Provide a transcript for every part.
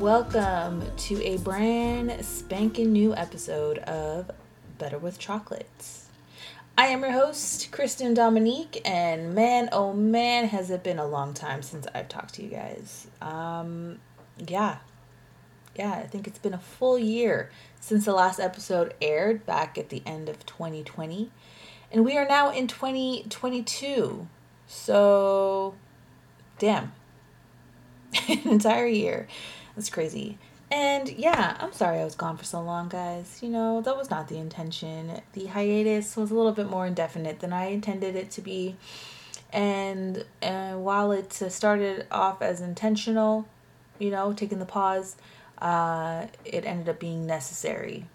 welcome to a brand spanking new episode of Better with Chocolates. I am your host, Kristen Dominique, and man, oh man, has it been a long time since I've talked to you guys. Um, yeah, yeah, I think it's been a full year since the last episode aired back at the end of 2020, and we are now in 2022. So, damn, an entire year. That's crazy. And yeah, I'm sorry I was gone for so long, guys. You know, that was not the intention. The hiatus was a little bit more indefinite than I intended it to be. And uh, while it started off as intentional, you know, taking the pause, uh, it ended up being necessary.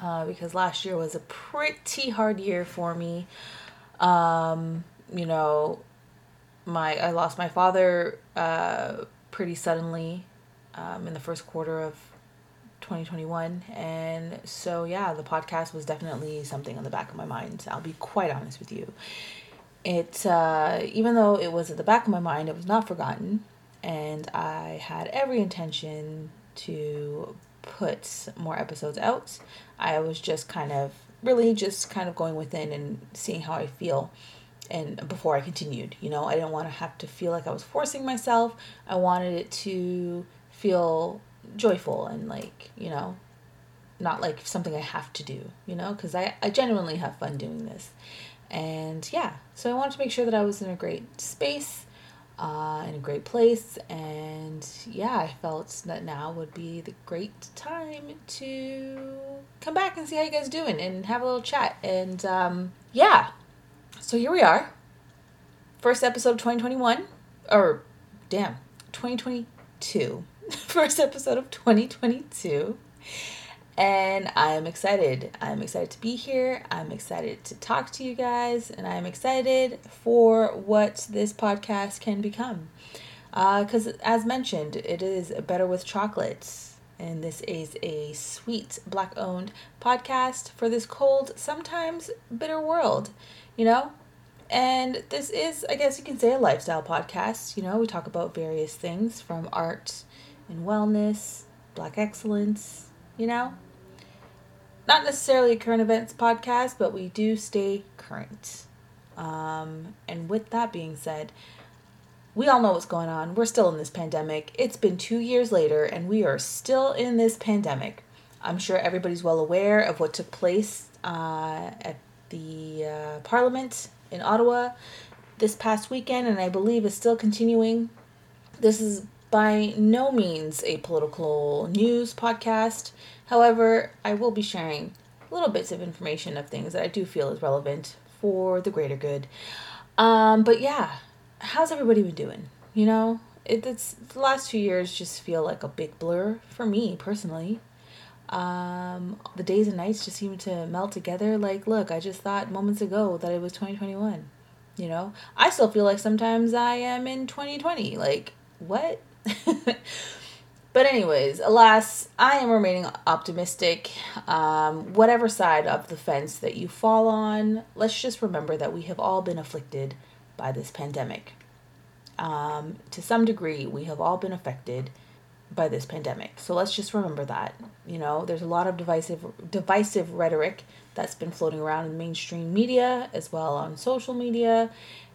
Uh, because last year was a pretty hard year for me. Um, you know, my I lost my father uh, pretty suddenly um, in the first quarter of 2021, and so yeah, the podcast was definitely something on the back of my mind. I'll be quite honest with you. It uh, even though it was at the back of my mind, it was not forgotten, and I had every intention to put more episodes out. I was just kind of really just kind of going within and seeing how I feel and before I continued. You know, I didn't want to have to feel like I was forcing myself. I wanted it to feel joyful and like, you know, not like something I have to do, you know, because I, I genuinely have fun doing this. And yeah, so I wanted to make sure that I was in a great space, uh, in a great place. And yeah, I felt that now would be the great time to come back and see how you guys doing and have a little chat. And um, yeah, so here we are. First episode of 2021. Or, damn, 2022. First episode of 2022. And I'm excited. I'm excited to be here. I'm excited to talk to you guys. And I'm excited for what this podcast can become. Because, uh, as mentioned, it is Better with Chocolates. And this is a sweet, black owned podcast for this cold, sometimes bitter world you know? And this is, I guess you can say, a lifestyle podcast. You know, we talk about various things from art and wellness, black excellence, you know? Not necessarily a current events podcast, but we do stay current. Um, and with that being said, we all know what's going on. We're still in this pandemic. It's been two years later, and we are still in this pandemic. I'm sure everybody's well aware of what took place uh, at the uh, Parliament in Ottawa this past weekend, and I believe is still continuing. This is by no means a political news podcast. However, I will be sharing little bits of information of things that I do feel is relevant for the greater good. Um, but yeah, how's everybody been doing? You know, it, it's the last two years just feel like a big blur for me personally um, the days and nights just seem to melt together. Like, look, I just thought moments ago that it was 2021. You know, I still feel like sometimes I am in 2020. Like, what? but, anyways, alas, I am remaining optimistic. Um, whatever side of the fence that you fall on, let's just remember that we have all been afflicted by this pandemic. Um, to some degree, we have all been affected by this pandemic. So let's just remember that. You know, there's a lot of divisive divisive rhetoric that's been floating around in mainstream media as well on social media.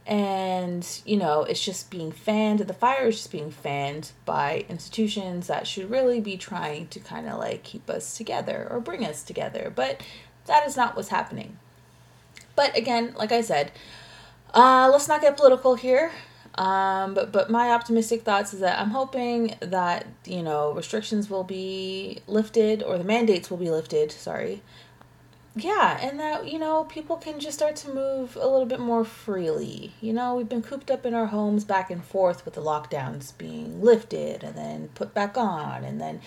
And, you know, it's just being fanned. The fire is just being fanned by institutions that should really be trying to kind of like keep us together or bring us together. But that is not what's happening. But again, like I said, uh, let's not get political here. Um, but but my optimistic thoughts is that I'm hoping that you know restrictions will be lifted or the mandates will be lifted. Sorry. Yeah, and that you know people can just start to move a little bit more freely. You know, we've been cooped up in our homes back and forth with the lockdowns being lifted and then put back on, and then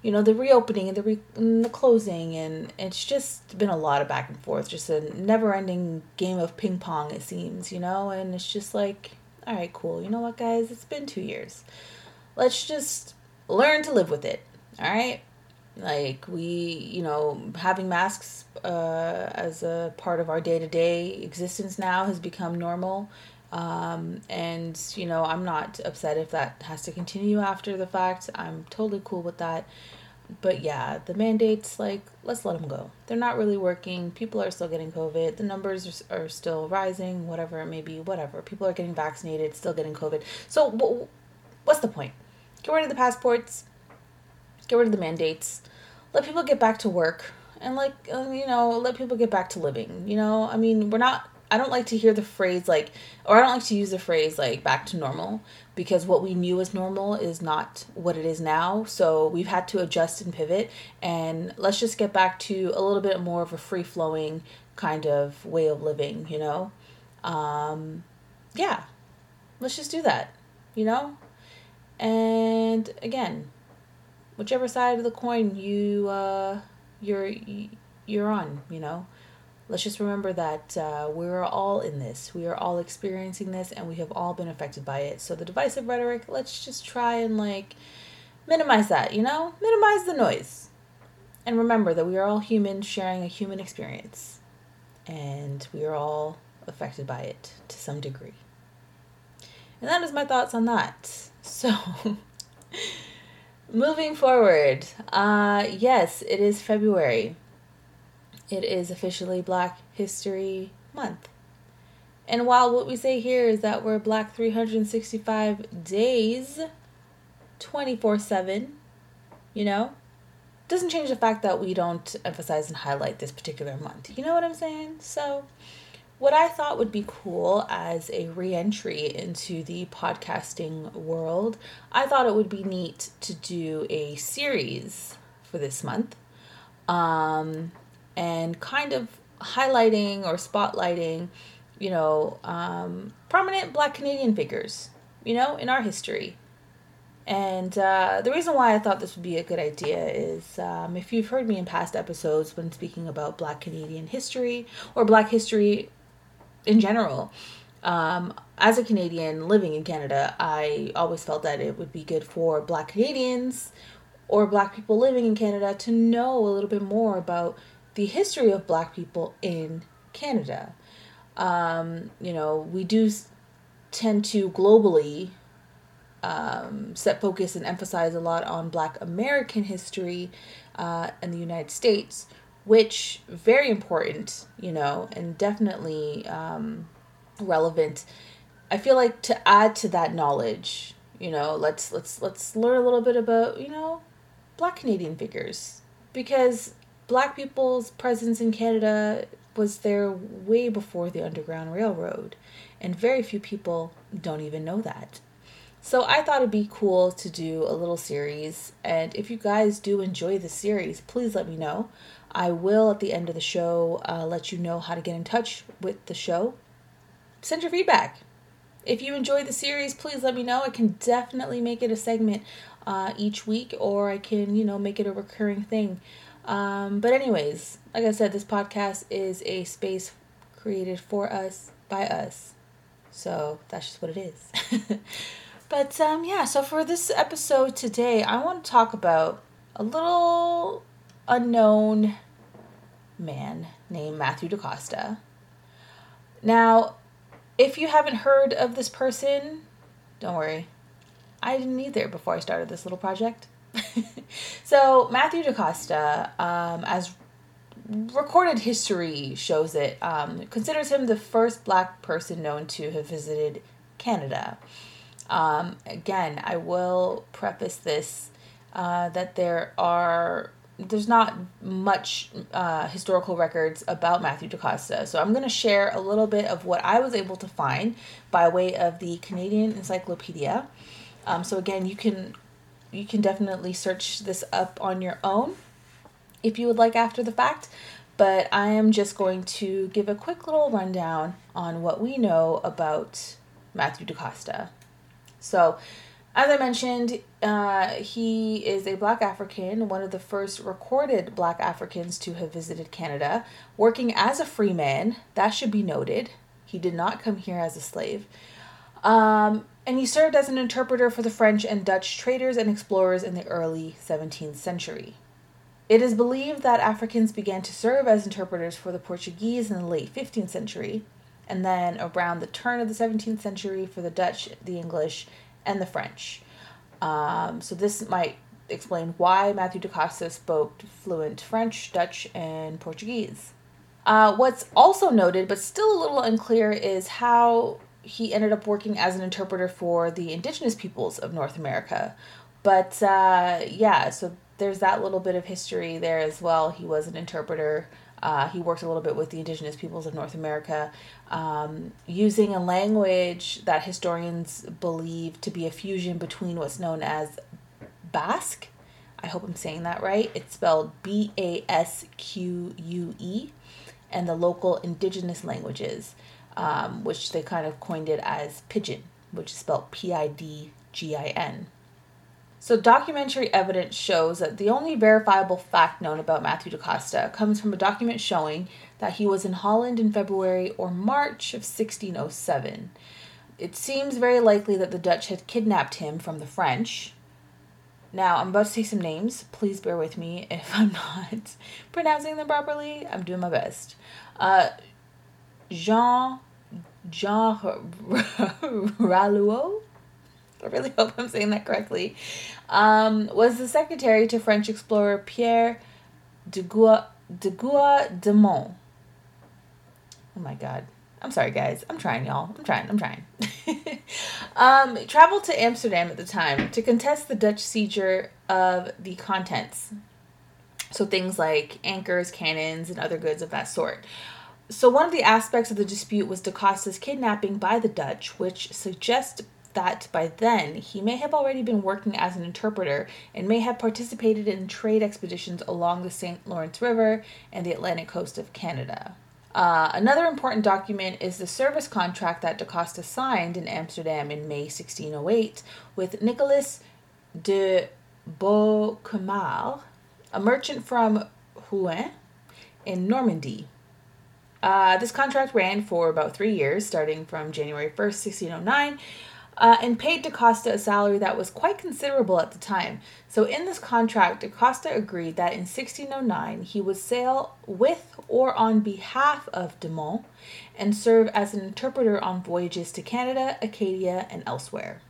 you know the reopening and the re- and the closing, and it's just been a lot of back and forth, just a never-ending game of ping pong. It seems, you know, and it's just like all right, cool. You know what, guys? It's been two years. Let's just learn to live with it. All right. Like we, you know, having masks uh, as a part of our day to day existence now has become normal, Um, and, you know, I'm not upset if that has to continue after the fact. I'm totally cool with that. But yeah, the mandates, like, let's let them go. They're not really working. People are still getting COVID. The numbers are, are still rising, whatever it may be, whatever. People are getting vaccinated, still getting COVID. So, what's the point? Get rid of the passports, get rid of the mandates, let people get back to work, and, like, uh, you know, let people get back to living. You know, I mean, we're not I don't like to hear the phrase like, or I don't like to use the phrase like back to normal because what we knew as normal is not what it is now. So we've had to adjust and pivot. And let's just get back to a little bit more of a free flowing kind of way of living, you know? Um, yeah, let's just do that, you know? And again, whichever side of the coin you, uh, you're, you're on, you know? let's just remember that uh, we're all in this. We are all experiencing this and we have all been affected by it. So the divisive rhetoric, let's just try and like minimize that, you know? Minimize the noise. And remember that we are all humans sharing a human experience. And we are all affected by it to some degree. And that is my thoughts on that. So, moving forward, uh, yes, it is February it is officially Black History Month. And while what we say here is that we're black 365 days, 24 7, you know, doesn't change the fact that we don't emphasize and highlight this particular month. You know what I'm saying? So, what I thought would be cool as a re entry into the podcasting world, I thought it would be neat to do a series for this month. Um, and kind of highlighting or spotlighting, you know, um, prominent Black Canadian figures, you know, in our history. And uh, the reason why I thought this would be a good idea is um, if you've heard me in past episodes when speaking about Black Canadian history or Black history in general, um, as a Canadian living in Canada, I always felt that it would be good for Black Canadians or Black people living in Canada to know a little bit more about the history of black people in Canada. Um, you know, we do tend to globally um, set focus and emphasize a lot on black American history uh, in the United States, which very important, you know, and definitely um, relevant. I feel like to add to that knowledge, you know, let's let's let's learn a little bit about, you know, black Canadian figures because black people's presence in Canada was there way before the Underground Railroad, and very few people don't even know that. So I thought it'd be cool to do a little series, and if you guys do enjoy the series, please let me know. I will at the end of the show uh, let you know how to get in touch with the show. Send your feedback. If you enjoy the series, please let me know. I can definitely make it a segment uh, each week, or I can, you know, make it a recurring thing. Um, but, anyways, like I said, this podcast is a space created for us by us. So that's just what it is. but um, yeah, so for this episode today, I want to talk about a little unknown man named Matthew DaCosta. Now, if you haven't heard of this person, don't worry. I didn't either before I started this little project. so Matthew DaCosta, um, as recorded history shows it, um, considers him the first black person known to have visited Canada. Um, again, I will preface this uh, that there are there's not much uh, historical records about Matthew DaCosta, so I'm going to share a little bit of what I was able to find by way of the Canadian Encyclopedia. Um, so again, you can you can definitely search this up on your own if you would like after the fact. But I am just going to give a quick little rundown on what we know about Matthew DaCosta. So, as I mentioned, uh, he is a black African, one of the first recorded black Africans to have visited Canada, working as a free man. That should be noted. He did not come here as a slave. Um, and he served as an interpreter for the French and Dutch traders and explorers in the early 17th century. It is believed that Africans began to serve as interpreters for the Portuguese in the late 15th century, and then around the turn of the 17th century for the Dutch, the English, and the French. Um, so this might explain why Matthew da Costa spoke fluent French, Dutch, and Portuguese. Uh, what's also noted, but still a little unclear, is how he ended up working as an interpreter for the indigenous peoples of North America. But uh, yeah, so there's that little bit of history there as well. He was an interpreter. Uh, he worked a little bit with the indigenous peoples of North America, um, using a language that historians believe to be a fusion between what's known as Basque. I hope I'm saying that right. It's spelled B A S Q U E, and the local indigenous languages, um, which they kind of coined it as Pidgin, which is spelled P I D G I N. So, documentary evidence shows that the only verifiable fact known about Matthew da Costa comes from a document showing that he was in Holland in February or March of 1607. It seems very likely that the Dutch had kidnapped him from the French. Now, I'm about to say some names. Please bear with me if I'm not pronouncing them properly. I'm doing my best. Uh, Jean Jean Ralluau really hope I'm saying that correctly, um, was the secretary to French explorer Pierre de Gua, de Gua Mont. Oh my god. I'm sorry, guys. I'm trying, y'all. I'm trying. I'm trying. um, traveled to Amsterdam at the time to contest the Dutch seizure of the contents. So things like anchors, cannons, and other goods of that sort. So one of the aspects of the dispute was Da Costa's kidnapping by the Dutch, which suggests that by then he may have already been working as an interpreter and may have participated in trade expeditions along the St. Lawrence River and the Atlantic coast of Canada. Uh, another important document is the service contract that Da Costa signed in Amsterdam in May 1608 with Nicolas de Beauquemar, a merchant from Rouen in Normandy. Uh, this contract ran for about three years, starting from January 1st, 1609 uh, and paid Da Costa a salary that was quite considerable at the time. So, in this contract, Da Costa agreed that in 1609 he would sail with or on behalf of De Monts and serve as an interpreter on voyages to Canada, Acadia, and elsewhere.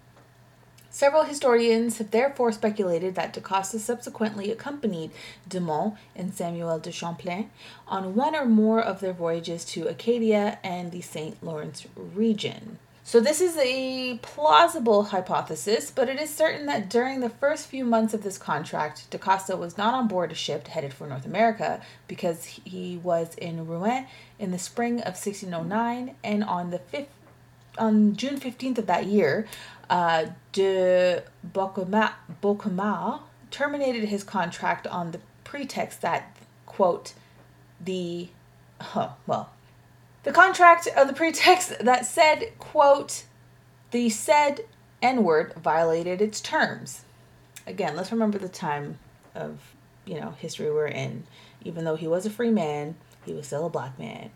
Several historians have therefore speculated that Da Costa subsequently accompanied De Monts and Samuel de Champlain on one or more of their voyages to Acadia and the St. Lawrence region. So, this is a plausible hypothesis, but it is certain that during the first few months of this contract, Da Costa was not on board a ship headed for North America because he was in Rouen in the spring of 1609, and on the 5th, on June 15th of that year, uh, de Beauquemar terminated his contract on the pretext that, quote, the, huh, well, the contract of the pretext that said, quote, the said N word violated its terms. Again, let's remember the time of, you know, history we're in. Even though he was a free man, he was still a black man.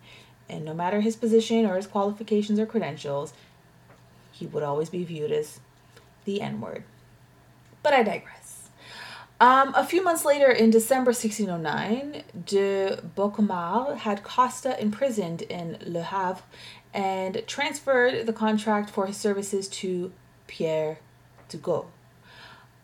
And no matter his position or his qualifications or credentials, he would always be viewed as the N word. But I digress. Um, a few months later, in December 1609, de Beauquemar had Costa imprisoned in Le Havre and transferred the contract for his services to Pierre Dugot.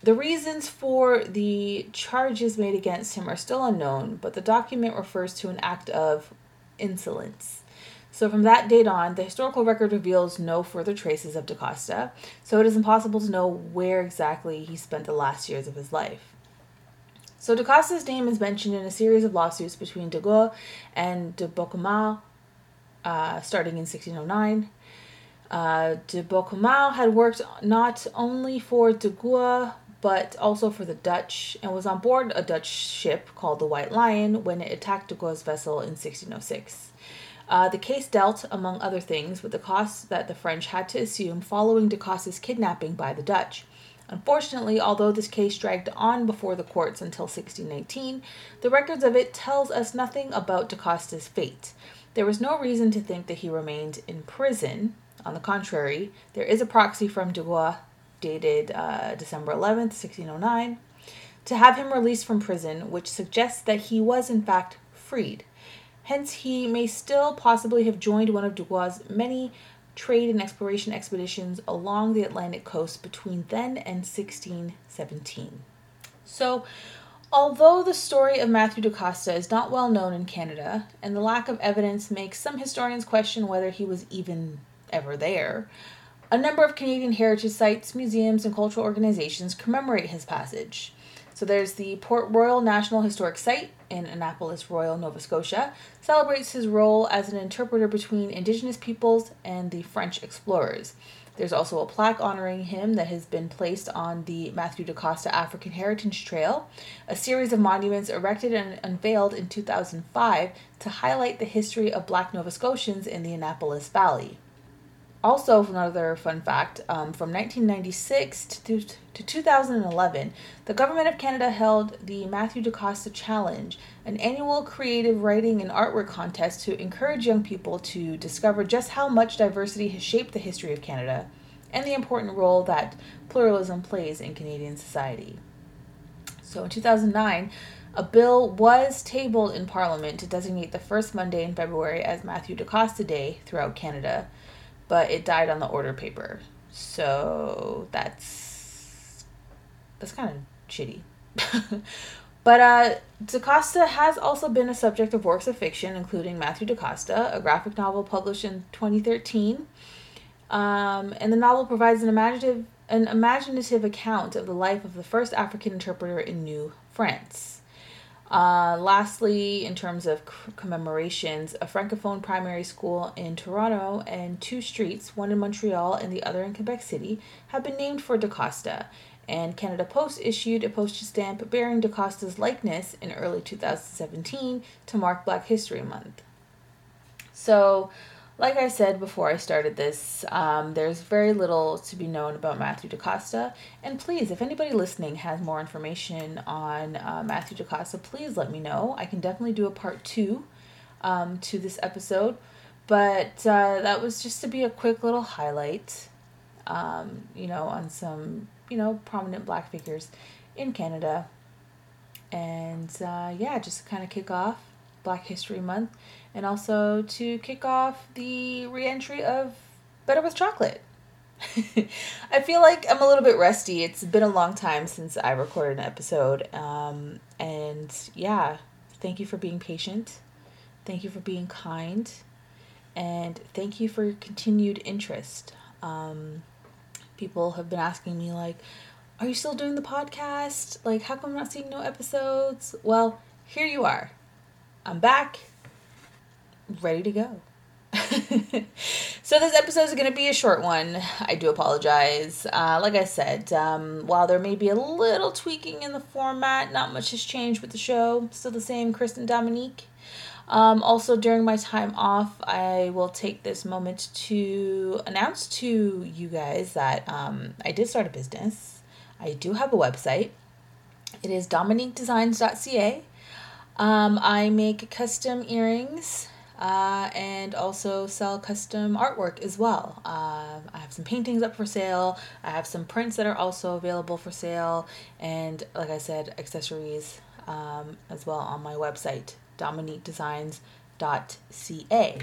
The reasons for the charges made against him are still unknown, but the document refers to an act of insolence. So, from that date on, the historical record reveals no further traces of Da Costa, so it is impossible to know where exactly he spent the last years of his life. So Da Costa's name is mentioned in a series of lawsuits between de Gaulle and de Beauquemar, uh, starting in 1609. Uh, de Beauquemar had worked not only for de Gaulle but also for the Dutch and was on board a Dutch ship called the White Lion when it attacked de Gaulle's vessel in 1606. Uh, the case dealt, among other things, with the costs that the French had to assume following de Costa's kidnapping by the Dutch. Unfortunately, although this case dragged on before the courts until 1619, the records of it tells us nothing about Da Costa's fate. There was no reason to think that he remained in prison. On the contrary, there is a proxy from Dubois dated uh, December 11th, 1609, to have him released from prison, which suggests that he was in fact freed. Hence, he may still possibly have joined one of Dubois' many trade and exploration expeditions along the Atlantic coast between then and 1617. So, although the story of Matthew da Costa is not well known in Canada, and the lack of evidence makes some historians question whether he was even ever there, a number of Canadian heritage sites, museums, and cultural organizations commemorate his passage. So there's the Port Royal National Historic Site in Annapolis Royal, Nova Scotia, celebrates his role as an interpreter between Indigenous peoples and the French explorers. There's also a plaque honoring him that has been placed on the Matthew da Costa African Heritage Trail, a series of monuments erected and unveiled in 2005 to highlight the history of black Nova Scotians in the Annapolis Valley. Also, another fun fact um, from 1996 to, to 2011, the Government of Canada held the Matthew DaCosta Challenge, an annual creative writing and artwork contest to encourage young people to discover just how much diversity has shaped the history of Canada and the important role that pluralism plays in Canadian society. So, in 2009, a bill was tabled in Parliament to designate the first Monday in February as Matthew DaCosta Day throughout Canada but it died on the order paper. So that's that's kind of shitty. but uh, Da Costa has also been a subject of works of fiction, including Matthew Da Costa, a graphic novel published in 2013. Um, and the novel provides an imaginative, an imaginative account of the life of the first African interpreter in New France. Uh, lastly, in terms of commemorations, a francophone primary school in Toronto and two streets, one in Montreal and the other in Quebec City, have been named for Da Costa. And Canada Post issued a postage stamp bearing Da Costa's likeness in early 2017 to mark Black History Month. So, like I said before I started this, um, there's very little to be known about Matthew da Costa. And please, if anybody listening has more information on uh, Matthew da Costa, please let me know. I can definitely do a part two um, to this episode. But uh, that was just to be a quick little highlight, um, you know, on some, you know, prominent black figures in Canada. And uh, yeah, just to kind of kick off Black History Month and also to kick off the reentry of Better with Chocolate. I feel like I'm a little bit rusty. It's been a long time since I recorded an episode. Um, and yeah, thank you for being patient. Thank you for being kind. And thank you for your continued interest. Um, people have been asking me, like, are you still doing the podcast? Like, how come I'm not seeing no episodes? Well, here you are. I'm back ready to go. so this episode is going to be a short one. I do apologize. Uh, like I said, um, while there may be a little tweaking in the format, not much has changed with the show. Still the same, Kristen Dominique. Um, also, during my time off, I will take this moment to announce to you guys that um, I did start a business. I do have a website. It is dominiquedesigns.ca. Um, I make custom earrings uh, and also sell custom artwork as well. Uh, I have some paintings up for sale. I have some prints that are also available for sale, and like I said, accessories um, as well on my website, dominiquedesigns.ca.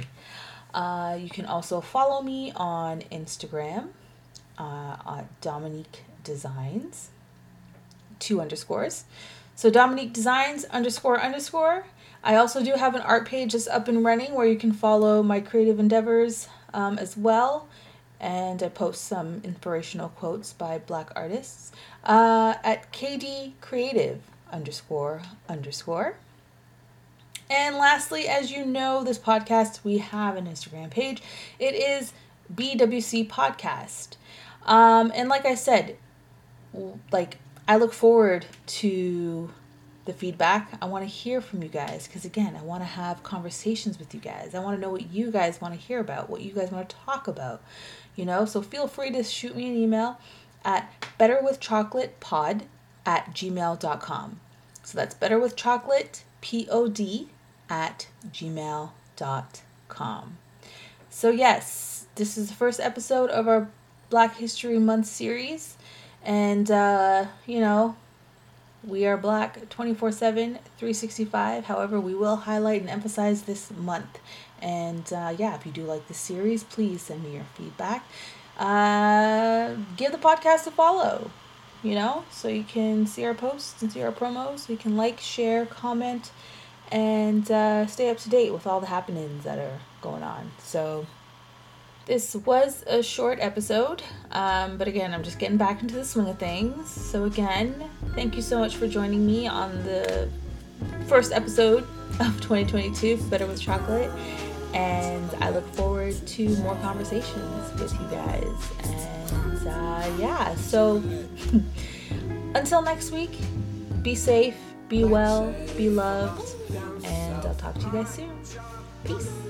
Uh, you can also follow me on Instagram uh, at Dominique Designs, two underscores. So Dominique Designs underscore underscore I also do have an art page that's up and running where you can follow my creative endeavors um, as well. And I post some inspirational quotes by black artists uh, at KD Creative underscore underscore. And lastly, as you know, this podcast, we have an Instagram page. It is BWC Podcast. Um, and like I said, like I look forward to the feedback. I want to hear from you guys because, again, I want to have conversations with you guys. I want to know what you guys want to hear about, what you guys want to talk about, you know? So feel free to shoot me an email at betterwithchocolatepod at gmail.com. So that's betterwithchocolate, P-O-D, at gmail.com. So, yes, this is the first episode of our Black History Month series. And, uh, you know, We are black 24 7, 365. However, we will highlight and emphasize this month. And uh, yeah, if you do like this series, please send me your feedback. Uh, give the podcast a follow, you know, so you can see our posts and see our promos. So you can like, share, comment, and uh, stay up to date with all the happenings that are going on. So this was a short episode, um, but again, I'm just getting back into the swing of things. So, again, thank you so much for joining me on the first episode of 2022 Better with Chocolate. And I look forward to more conversations with you guys. And uh, yeah, so until next week, be safe, be well, be loved, and I'll talk to you guys soon. Peace.